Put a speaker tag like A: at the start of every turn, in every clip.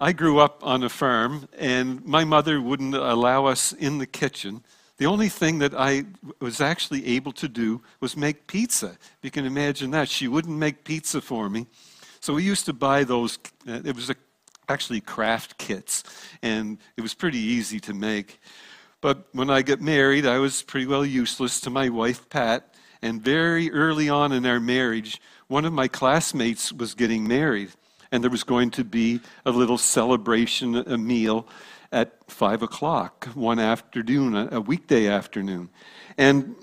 A: I grew up on a farm, and my mother wouldn't allow us in the kitchen. The only thing that I was actually able to do was make pizza. If you can imagine that. She wouldn't make pizza for me. So we used to buy those, uh, it was a, actually Kraft kits, and it was pretty easy to make. But when I got married, I was pretty well useless to my wife, Pat. And very early on in our marriage, one of my classmates was getting married and there was going to be a little celebration, a meal at five o'clock one afternoon, a weekday afternoon. And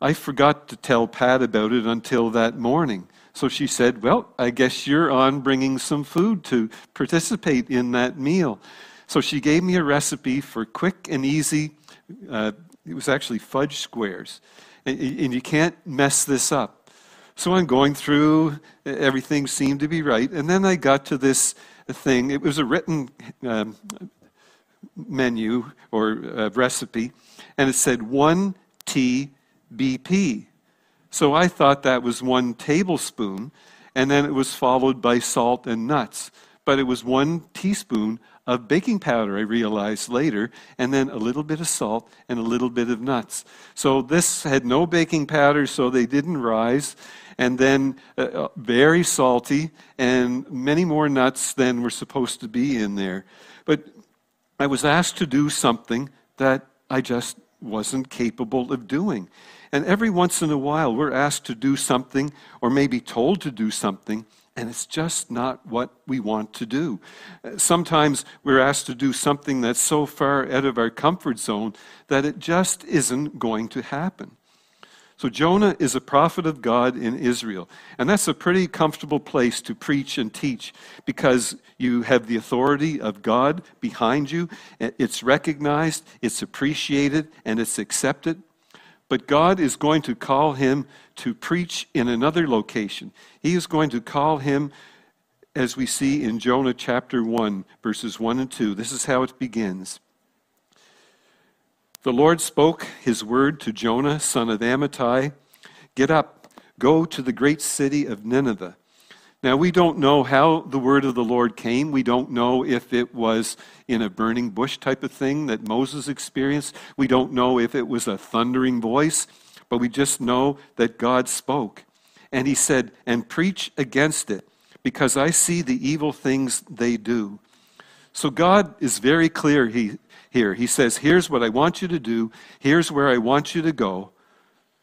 A: I forgot to tell Pat about it until that morning. So she said, Well, I guess you're on bringing some food to participate in that meal. So she gave me a recipe for quick and easy, uh, it was actually fudge squares. And, and you can't mess this up. So I'm going through, everything seemed to be right. And then I got to this thing. It was a written um, menu or uh, recipe, and it said 1 TBP. So I thought that was one tablespoon, and then it was followed by salt and nuts. But it was one teaspoon of baking powder, I realized later, and then a little bit of salt and a little bit of nuts. So this had no baking powder, so they didn't rise and then uh, uh, very salty, and many more nuts than were supposed to be in there. But I was asked to do something that I just wasn't capable of doing. And every once in a while, we're asked to do something, or maybe told to do something, and it's just not what we want to do. Sometimes we're asked to do something that's so far out of our comfort zone that it just isn't going to happen. So Jonah is a prophet of God in Israel. And that's a pretty comfortable place to preach and teach because you have the authority of God behind you. It's recognized, it's appreciated, and it's accepted. But God is going to call him to preach in another location. He is going to call him, as we see in Jonah chapter 1, verses 1 and 2. This is how it begins. The Lord spoke his word to Jonah, son of Amittai Get up, go to the great city of Nineveh. Now, we don't know how the word of the Lord came. We don't know if it was in a burning bush type of thing that Moses experienced. We don't know if it was a thundering voice, but we just know that God spoke. And he said, And preach against it, because I see the evil things they do. So God is very clear. He here. He says, Here's what I want you to do, here's where I want you to go.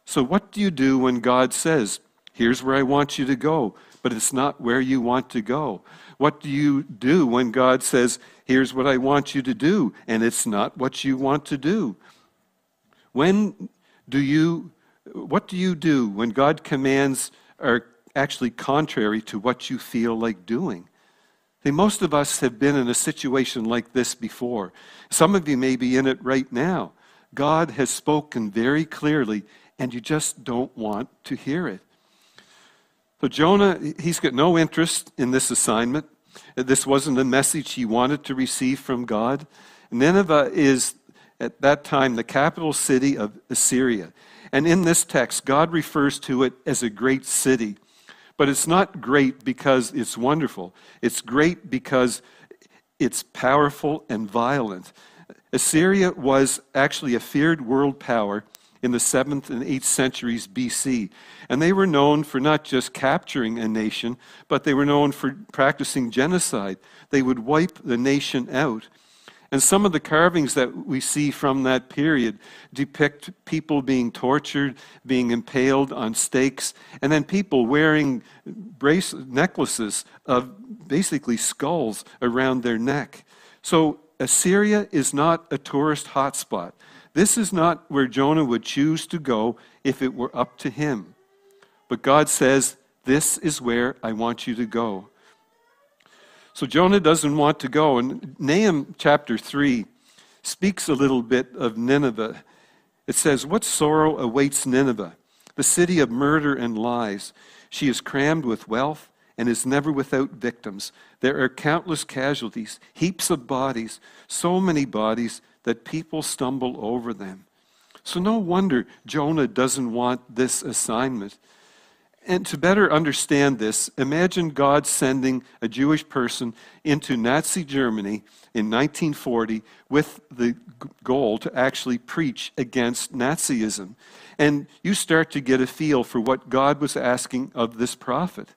A: So, what do you do when God says, Here's where I want you to go, but it's not where you want to go? What do you do when God says, Here's what I want you to do, and it's not what you want to do? When do you, what do you do when God commands are actually contrary to what you feel like doing? See, most of us have been in a situation like this before. Some of you may be in it right now. God has spoken very clearly, and you just don't want to hear it. So, Jonah, he's got no interest in this assignment. This wasn't a message he wanted to receive from God. Nineveh is, at that time, the capital city of Assyria. And in this text, God refers to it as a great city. But it's not great because it's wonderful. It's great because it's powerful and violent. Assyria was actually a feared world power in the 7th and 8th centuries BC. And they were known for not just capturing a nation, but they were known for practicing genocide. They would wipe the nation out. And some of the carvings that we see from that period depict people being tortured, being impaled on stakes, and then people wearing brace necklaces of basically skulls around their neck. So Assyria is not a tourist hotspot. This is not where Jonah would choose to go if it were up to him. But God says, This is where I want you to go. So Jonah doesn't want to go. And Nahum chapter 3 speaks a little bit of Nineveh. It says, What sorrow awaits Nineveh, the city of murder and lies? She is crammed with wealth and is never without victims. There are countless casualties, heaps of bodies, so many bodies that people stumble over them. So, no wonder Jonah doesn't want this assignment. And to better understand this, imagine God sending a Jewish person into Nazi Germany in 1940 with the goal to actually preach against Nazism. And you start to get a feel for what God was asking of this prophet.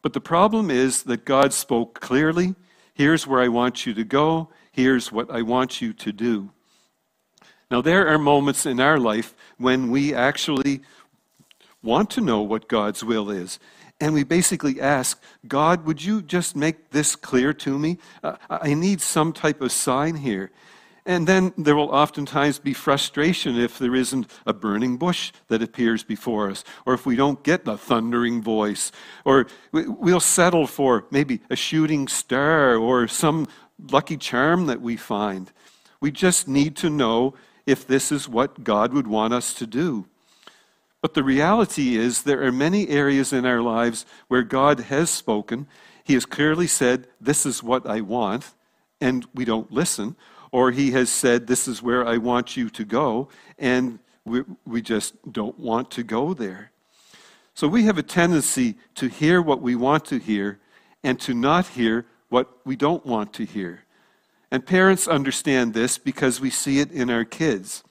A: But the problem is that God spoke clearly here's where I want you to go, here's what I want you to do. Now, there are moments in our life when we actually want to know what God's will is. And we basically ask, God, would you just make this clear to me? Uh, I need some type of sign here. And then there will oftentimes be frustration if there isn't a burning bush that appears before us, or if we don't get the thundering voice, or we'll settle for maybe a shooting star or some lucky charm that we find. We just need to know if this is what God would want us to do. But the reality is, there are many areas in our lives where God has spoken. He has clearly said, This is what I want, and we don't listen. Or He has said, This is where I want you to go, and we, we just don't want to go there. So we have a tendency to hear what we want to hear and to not hear what we don't want to hear. And parents understand this because we see it in our kids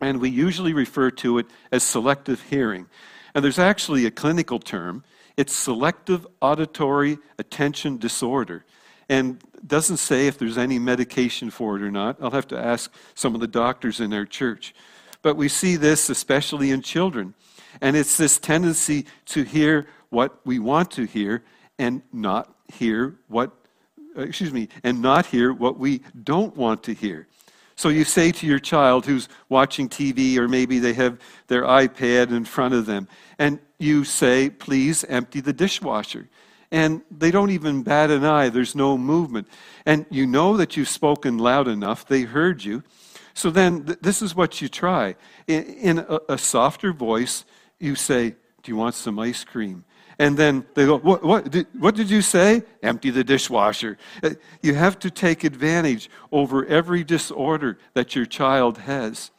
A: and we usually refer to it as selective hearing. And there's actually a clinical term. It's selective auditory attention disorder. And doesn't say if there's any medication for it or not. I'll have to ask some of the doctors in our church. But we see this especially in children. And it's this tendency to hear what we want to hear and not hear what, uh, excuse me, and not hear what we don't want to hear. So you say to your child who's watching TV, or maybe they have their iPad in front of them, and you say, please empty the dishwasher. And they don't even bat an eye, there's no movement. And you know that you've spoken loud enough, they heard you. So then th- this is what you try. In, in a, a softer voice, you say, Do you want some ice cream? And then they go, what, what, did, what did you say? Empty the dishwasher. Uh, you have to take advantage over every disorder that your child has.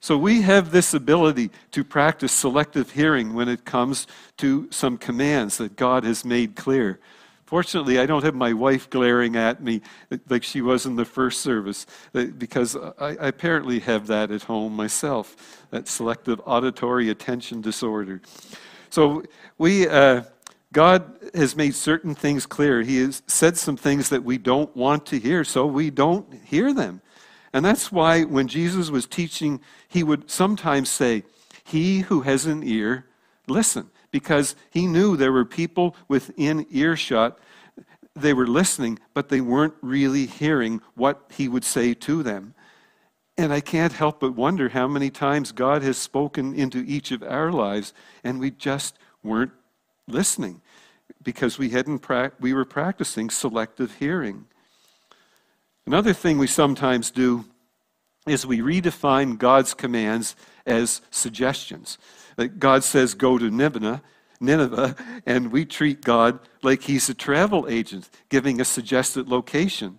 A: So we have this ability to practice selective hearing when it comes to some commands that God has made clear. Fortunately, I don't have my wife glaring at me like she was in the first service, uh, because I apparently have that at home myself, that selective auditory attention disorder. So we, uh, God has made certain things clear. He has said some things that we don't want to hear, so we don't hear them. And that's why when Jesus was teaching, he would sometimes say, He who has an ear, listen. Because he knew there were people within earshot. They were listening, but they weren't really hearing what he would say to them. And I can't help but wonder how many times God has spoken into each of our lives and we just weren't listening because we, hadn't pra- we were practicing selective hearing. Another thing we sometimes do is we redefine God's commands as suggestions. God says, go to Nineveh, Nineveh, and we treat God like he's a travel agent, giving a suggested location.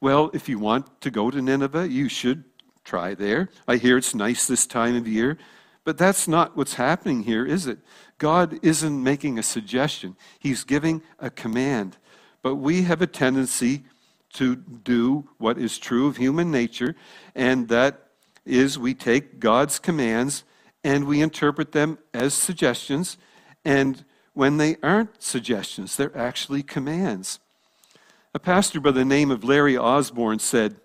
A: Well, if you want to go to Nineveh, you should try there. I hear it's nice this time of year. But that's not what's happening here, is it? God isn't making a suggestion, He's giving a command. But we have a tendency to do what is true of human nature, and that is we take God's commands and we interpret them as suggestions, and when they aren't suggestions, they're actually commands. A pastor by the name of Larry Osborne said,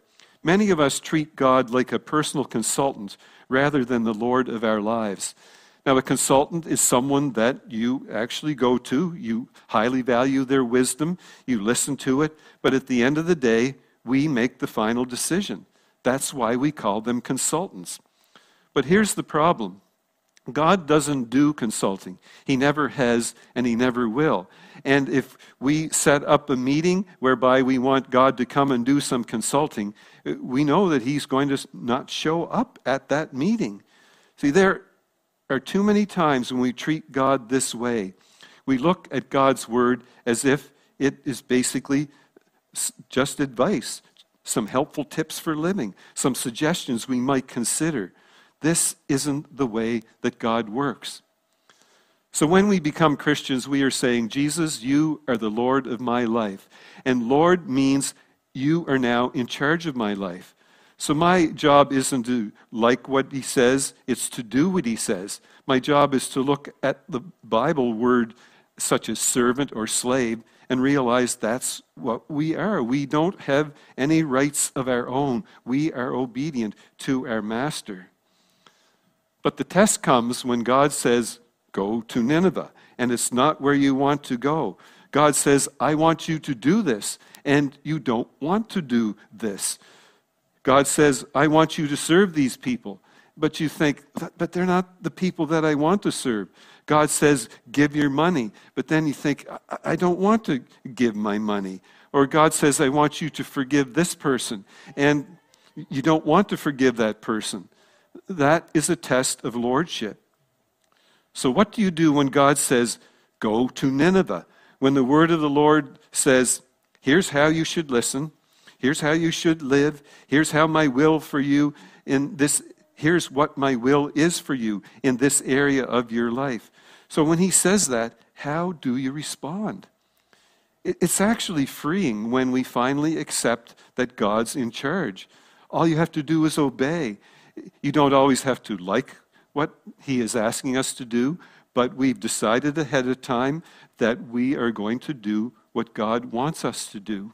A: Many of us treat God like a personal consultant rather than the Lord of our lives. Now, a consultant is someone that you actually go to. You highly value their wisdom, you listen to it, but at the end of the day, we make the final decision. That's why we call them consultants. But here's the problem God doesn't do consulting. He never has, and He never will. And if we set up a meeting whereby we want God to come and do some consulting, uh, we know that He's going to not show up at that meeting. See, there are too many times when we treat God this way. We look at God's Word as if it is basically just advice, some helpful tips for living, some suggestions we might consider. This isn't the way that God works. So when we become Christians, we are saying, Jesus, you are the Lord of my life. And Lord means you are now in charge of my life. So my job isn't to like what he says, it's to do what he says. My job is to look at the Bible word such as servant or slave and realize that's what we are. We don't have any rights of our own. We are obedient to our master. But the test comes when God says, Go to Nineveh, and it's not where you want to go. God says, I want you to do this, and you don't want to do this. God says, I want you to serve these people, but you think, but they're not the people that I want to serve. God says, give your money. But then you think, I don't want to give my money. Or God says, I want you to forgive this person. And you don't want to forgive that person. That is a test of lordship. So, what do you do when God says, go to Nineveh? When the word of the Lord says, here's how you should listen, here's how you should live, here's how my will for you in this here's what my will is for you in this area of your life. So when he says that, how do you respond? It's actually freeing when we finally accept that God's in charge. All you have to do is obey. You don't always have to like what he is asking us to do, but we've decided ahead of time that we are going to do what God wants us to do.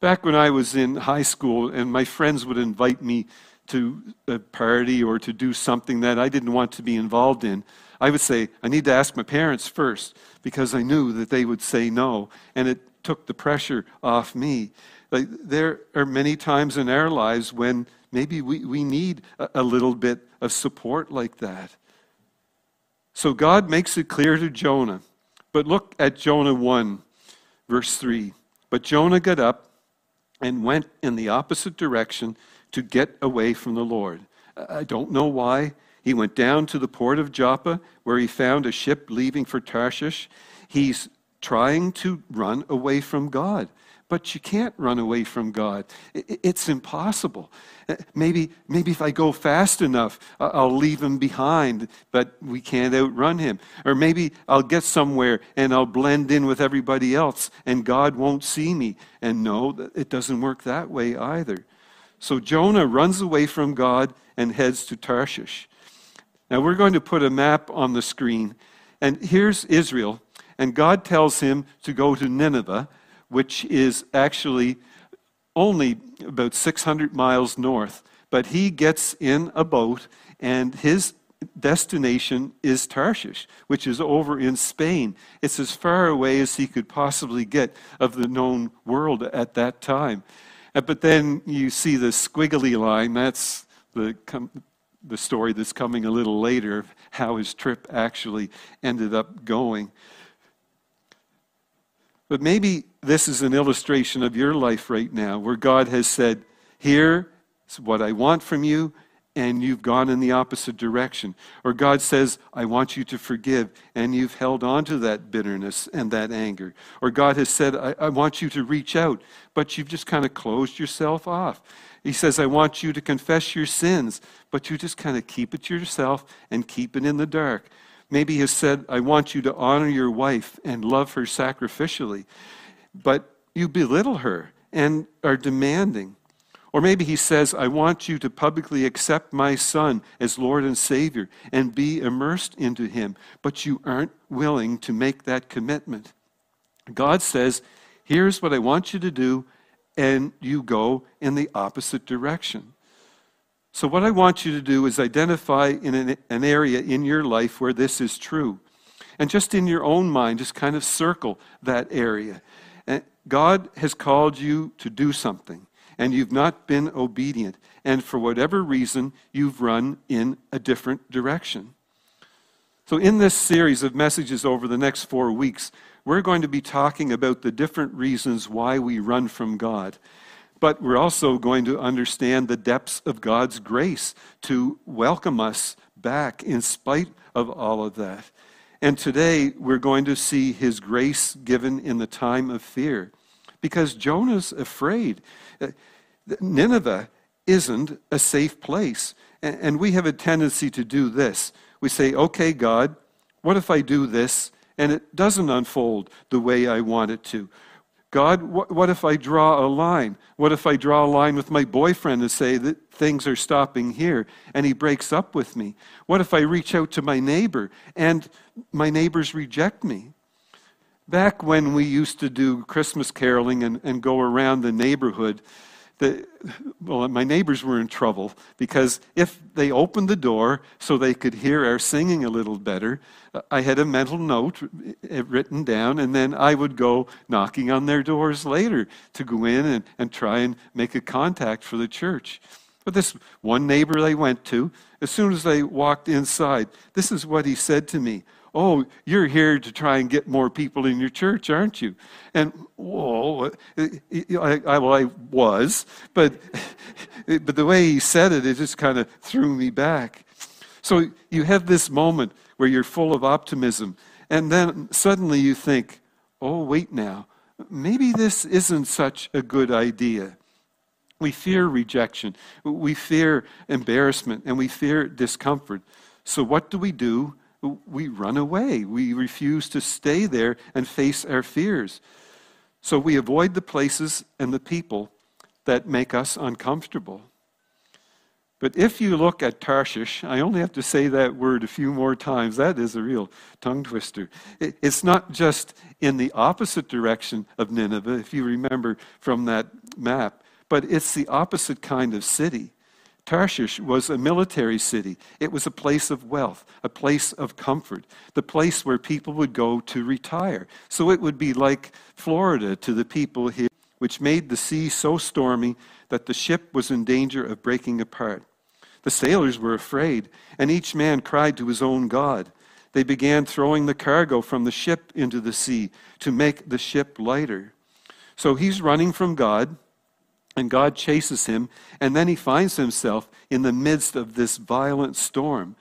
A: Back when I was in high school and my friends would invite me to a party or to do something that I didn't want to be involved in, I would say, I need to ask my parents first because I knew that they would say no. And it took the pressure off me. Like, there are many times in our lives when maybe we, we need a, a little bit of support like that. So God makes it clear to Jonah. But look at Jonah 1, verse 3. But Jonah got up and went in the opposite direction to get away from the Lord. I don't know why. He went down to the port of Joppa, where he found a ship leaving for Tarshish. He's trying to run away from God. But you can't run away from God. It's impossible. Uh, maybe, maybe if I go fast enough, I'll leave him behind, but we can't outrun him. Or maybe I'll get somewhere and I'll blend in with everybody else and God won't see me. And no, it doesn't work that way either. So Jonah runs away from God and heads to Tarshish. Now we're going to put a map on the screen. And here's Israel. And God tells him to go to Nineveh, which is actually only about 600 miles north. But he gets in a boat, and his destination is Tarshish, which is over in Spain. It's as far away as he could possibly get of the known world at that time. Uh, but then you see the squiggly line, that's the the story that's coming a little later, how his trip actually ended up going. But maybe this is an illustration of your life right now where God has said, Here is what I want from you, and you've gone in the opposite direction. Or God says, I want you to forgive, and you've held on to that bitterness and that anger. Or God has said, I, I want you to reach out, but you've just kind of closed yourself off. He says, I want you to confess your sins, but you just kind of keep it to yourself and keep it in the dark. Maybe he has said, I want you to honor your wife and love her sacrificially, but you belittle her and are demanding. Or maybe he says, I want you to publicly accept my son as Lord and Savior and be immersed into him, but you aren't willing to make that commitment. God says, Here's what I want you to do and you go in the opposite direction. So, what I want you to do is identify in an, an, area in your life where this is true. And just in your own mind, just kind of circle that area. God has called you to do something, and you've not been obedient. And for whatever reason, you've run in a different direction. So, in this series of messages over the next four weeks, we're going to be talking about the different reasons why we run from God. But we're also going to understand the depths of God's grace to welcome us back in spite of all of that. And today we're going to see his grace given in the time of fear. Because Jonah's afraid. Uh, Nineveh isn't a safe place. And we have a tendency to do this. We say, okay, God, What if I do this and it doesn't unfold the way I want it to? God, what, what if I draw a line? What if I draw a line with my boyfriend and say that things are stopping here and he breaks up with me? What if I reach out to my neighbor and my neighbors reject me? Back when we used to do Christmas caroling and, and go around the neighborhood, the, well, my neighbors were in trouble because if they opened the door so they could hear our singing a little better, uh, I had a mental note uh, uh, written down, and then I would go knocking on their doors later to go in and, and try and make a contact for the church. But this one neighbor they went to, as soon as they walked inside, this is what he said to me Oh, you're here to try and get more people in your church, aren't you? And, whoa, uh, uh, I, I, well, I was, but, but the way he said it, it just kind of threw me back. So you have this moment where you're full of optimism, and then suddenly you think, oh, wait now, maybe this isn't such a good idea. We fear rejection, we fear embarrassment, and we fear discomfort. So, what do we do? We run away. We refuse to stay there and face our fears. So we avoid the places and the people that make us uncomfortable. But if you look at Tarshish, I only have to say that word a few more times. That is a real tongue twister. It's not just in the opposite direction of Nineveh, if you remember from that map, but it's the opposite kind of city. Tarshish was a military city. It was a place of wealth, a place of comfort, the place where people would go to retire. So it would be like Florida to the people here, which made the sea so stormy that the ship was in danger of breaking apart. The sailors were afraid, and each man cried to his own God. They began throwing the cargo from the ship into the sea to make the ship lighter. So he's running from God and God chases him, and then he finds himself in the midst of this violent storm.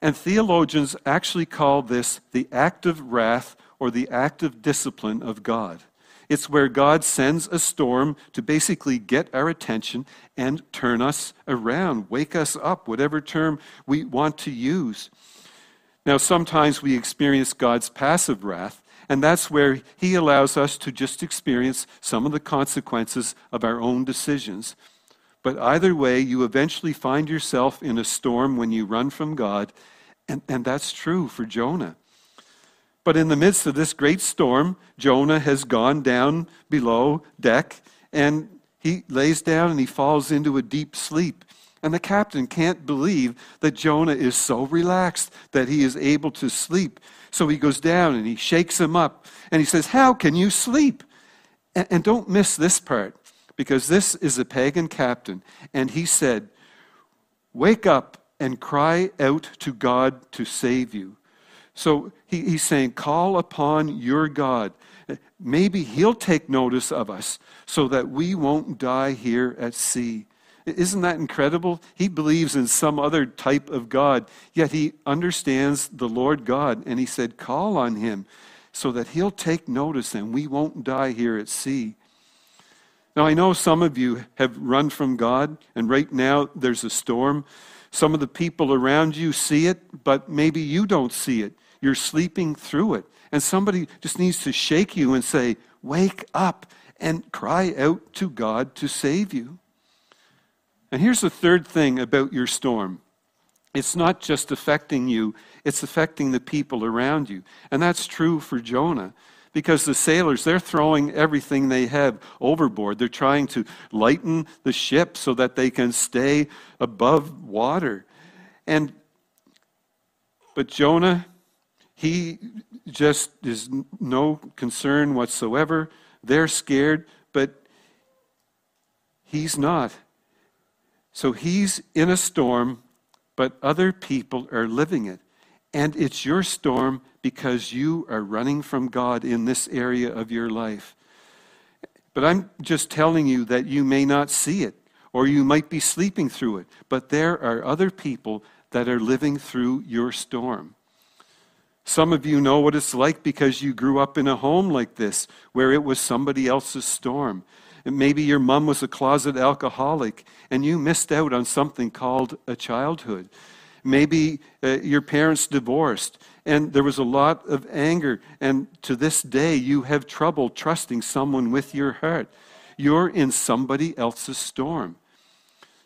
A: And theologians actually call this the active wrath or the active discipline of God. It's where God sends a storm to basically get our attention and turn us around, wake us up, whatever term we want to use. Now, sometimes we experience God's passive wrath, and that's where He allows us to just experience some of the consequences of our own decisions. But either way, you eventually find yourself in a storm when you run from God, and, and that's true for Jonah. But in the midst of this great storm, Jonah has gone down below deck and he lays down and he falls into a deep sleep. And the captain can't believe that Jonah is so relaxed that he is able to sleep. So he goes down and he shakes him up and he says, How can you sleep? And, and don't miss this part because this is a pagan captain. And he said, Wake up and cry out to God to save you. So he, he's saying, Call upon your God. Maybe he'll take notice of us so that we won't die here at sea. Isn't that incredible? He believes in some other type of God, yet he understands the Lord God, and he said, Call on him so that he'll take notice and we won't die here at sea. Now, I know some of you have run from God, and right now there's a storm. Some of the people around you see it, but maybe you don't see it. You're sleeping through it. And somebody just needs to shake you and say, Wake up and cry out to God to save you. And here's the third thing about your storm it's not just affecting you, it's affecting the people around you. And that's true for Jonah. Because the sailors, they're throwing everything they have overboard. They're trying to lighten the ship so that they can stay above water. And but Jonah, he just is no concern whatsoever. They're scared, but he's not. So he's in a storm, but other people are living it. And it's your storm because you are running from God in this area of your life. But I'm just telling you that you may not see it, or you might be sleeping through it. But there are other people that are living through your storm. Some of you know what it's like because you grew up in a home like this, where it was somebody else's storm. Maybe your mom was a closet alcoholic and you missed out on something called a childhood. Maybe uh, your parents divorced and there was a lot of anger. And to this day, you have trouble trusting someone with your heart. You're in somebody else's storm.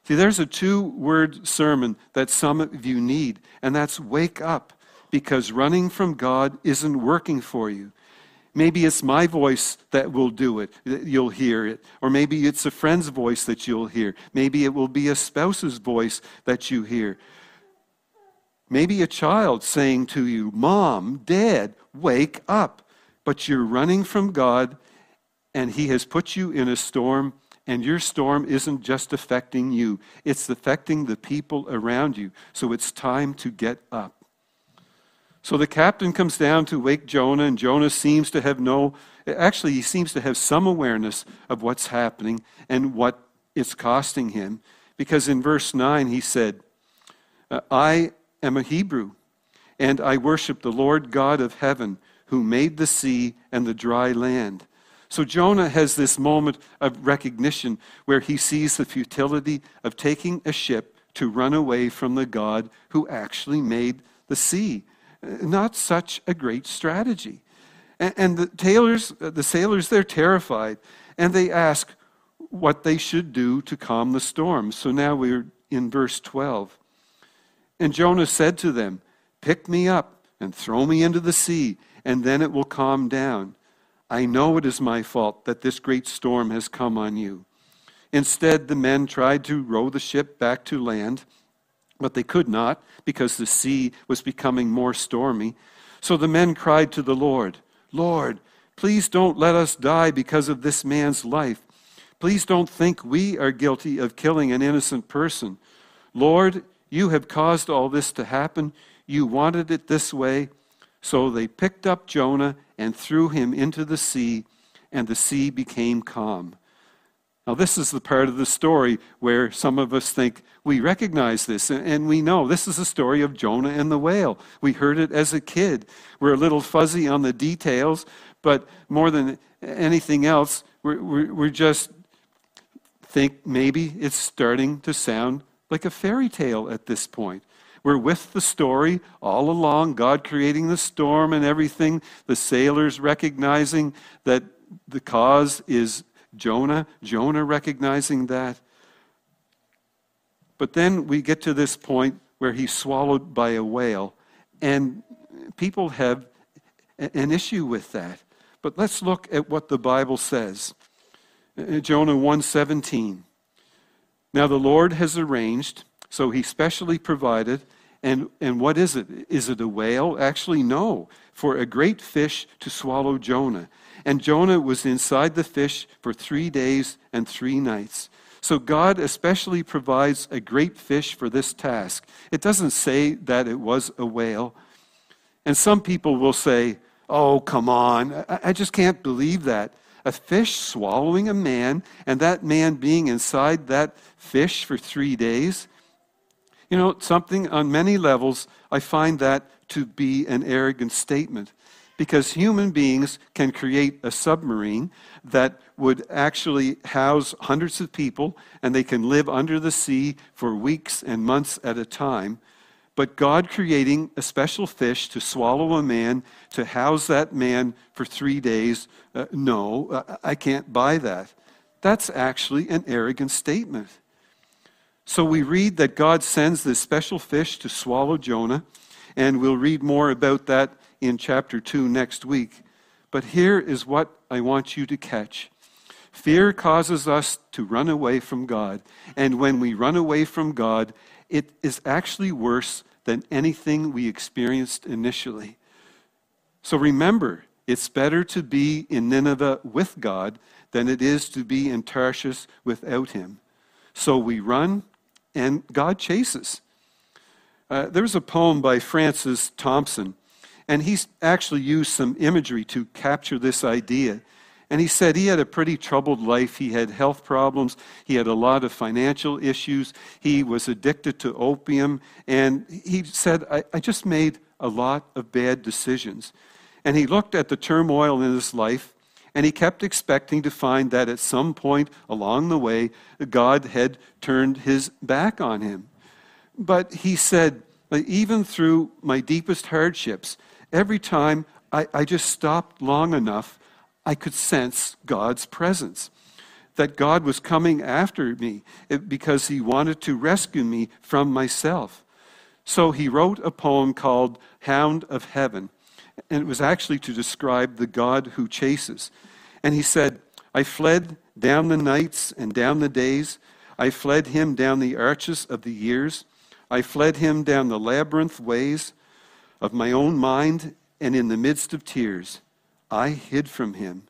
A: See, there's a two word sermon that some of you need, and that's wake up because running from God isn't working for you. Maybe it's my voice that will do it, you'll hear it. Or maybe it's a friend's voice that you'll hear. Maybe it will be a spouse's voice that you hear. Maybe a child saying to you, Mom, Dad, wake up. But you're running from God, and He has put you in a storm, and your storm isn't just affecting you, it's affecting the people around you. So it's time to get up. So the captain comes down to wake Jonah, and Jonah seems to have no, actually, he seems to have some awareness of what's happening and what it's costing him. Because in verse 9, he said, uh, I am a Hebrew, and I worship the Lord God of heaven, who made the sea and the dry land. So Jonah has this moment of recognition where he sees the futility of taking a ship to run away from the God who actually made the sea not such a great strategy. And, and the tailors, the sailors, they're terrified, and they ask what they should do to calm the storm. So now we're in verse 12. And Jonah said to them, Pick me up and throw me into the sea, and then it will calm down. I know it is my fault that this great storm has come on you. Instead, the men tried to row the ship back to land but they could not because the sea was becoming more stormy. So the men cried to the Lord, Lord, please don't let us die because of this man's life. Please don't think we are guilty of killing an innocent person. Lord, you have caused all this to happen. You wanted it this way. So they picked up Jonah and threw him into the sea, and the sea became calm. Now, this is the part of the story where some of us think we recognize this and we know this is the story of Jonah and the whale. We heard it as a kid. We're a little fuzzy on the details, but more than anything else, we're, we're, we're just think maybe it's starting to sound like a fairy tale at this point. We're with the story all along, God creating the storm and everything, the sailors recognizing that the cause is Jonah, Jonah recognizing that. But then we get to this point where he's swallowed by a whale, and people have an issue with that. But let's look at what the Bible says. Uh, Jonah 1:17. Now the Lord has arranged, so he specially provided, and, and what is it? Is it a whale? Actually, no, for a great fish to swallow Jonah. And Jonah was inside the fish for three days and three nights. So God especially provides a great fish for this task. It doesn't say that it was a whale. And some people will say, oh, come on, I just can't believe that. A fish swallowing a man, and that man being inside that fish for three days. You know, something on many levels, I find that to be an arrogant statement because human beings can create a submarine that would actually house hundreds of people and they can live under the sea for weeks and months at a time. But God creating a special fish to swallow a man, to house that man for three days, uh, no, I can't buy that. That's actually an arrogant statement. So we read that God sends this special fish to swallow Jonah, and we'll read more about that in chapter 2 next week. But here is what I want you to catch. Fear causes us to run away from God. And when we run away from God, it is actually worse than anything we experienced initially. So remember, it's better to be in Nineveh with God than it is to be in Tarshish without Him. So we run, and God chases. Uh, there's a poem by Francis Thompson and he's actually used some imagery to capture this idea. And he said he had a pretty troubled life. He had health problems. He had a lot of financial issues. He was addicted to opium. And he said, I, I just made a lot of bad decisions. And he looked at the turmoil in his life and he kept expecting to find that at some point along the way, God had turned his back on him. But he said, even through my deepest hardships, every time I, I just stopped long enough, I could sense God's presence. That God was coming after me eh, because he wanted to rescue me from myself. So he wrote a poem called Hound of Heaven, and it was actually to describe the God who chases. And he said, I fled down the nights and down the days. I fled him down the arches of the years. I fled him down the labyrinth ways of my own mind, and in the midst of tears, I hid from him.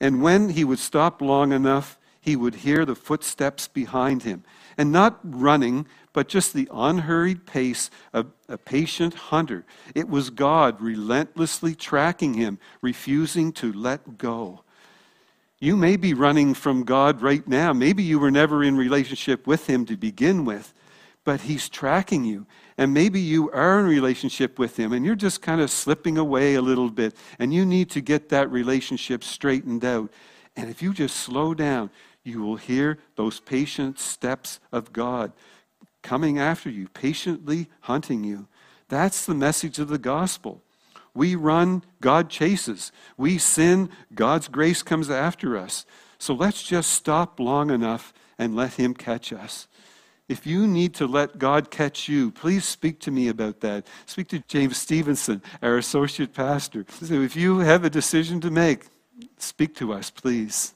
A: And when he would stop long enough, he would hear the footsteps behind him. And not running, but just the unhurried pace of a patient hunter. It was God relentlessly tracking him, refusing to let go. You may be running from God right now. Maybe you were never in relationship with Him to begin with, but He's tracking you. And maybe you are in relationship with Him and you're just kind of slipping away a little bit, and you need to get that relationship straightened out. And if you just slow down, you will hear those patient steps of God coming after you, patiently hunting you. That's the message of the gospel. We run, God chases. We sin, God's grace comes after us. So let's just stop long enough and let Him catch us. If you need to let God catch you, please speak to me about that. Speak to James Stevenson, our associate pastor. So if you have a decision to make, speak to us, please.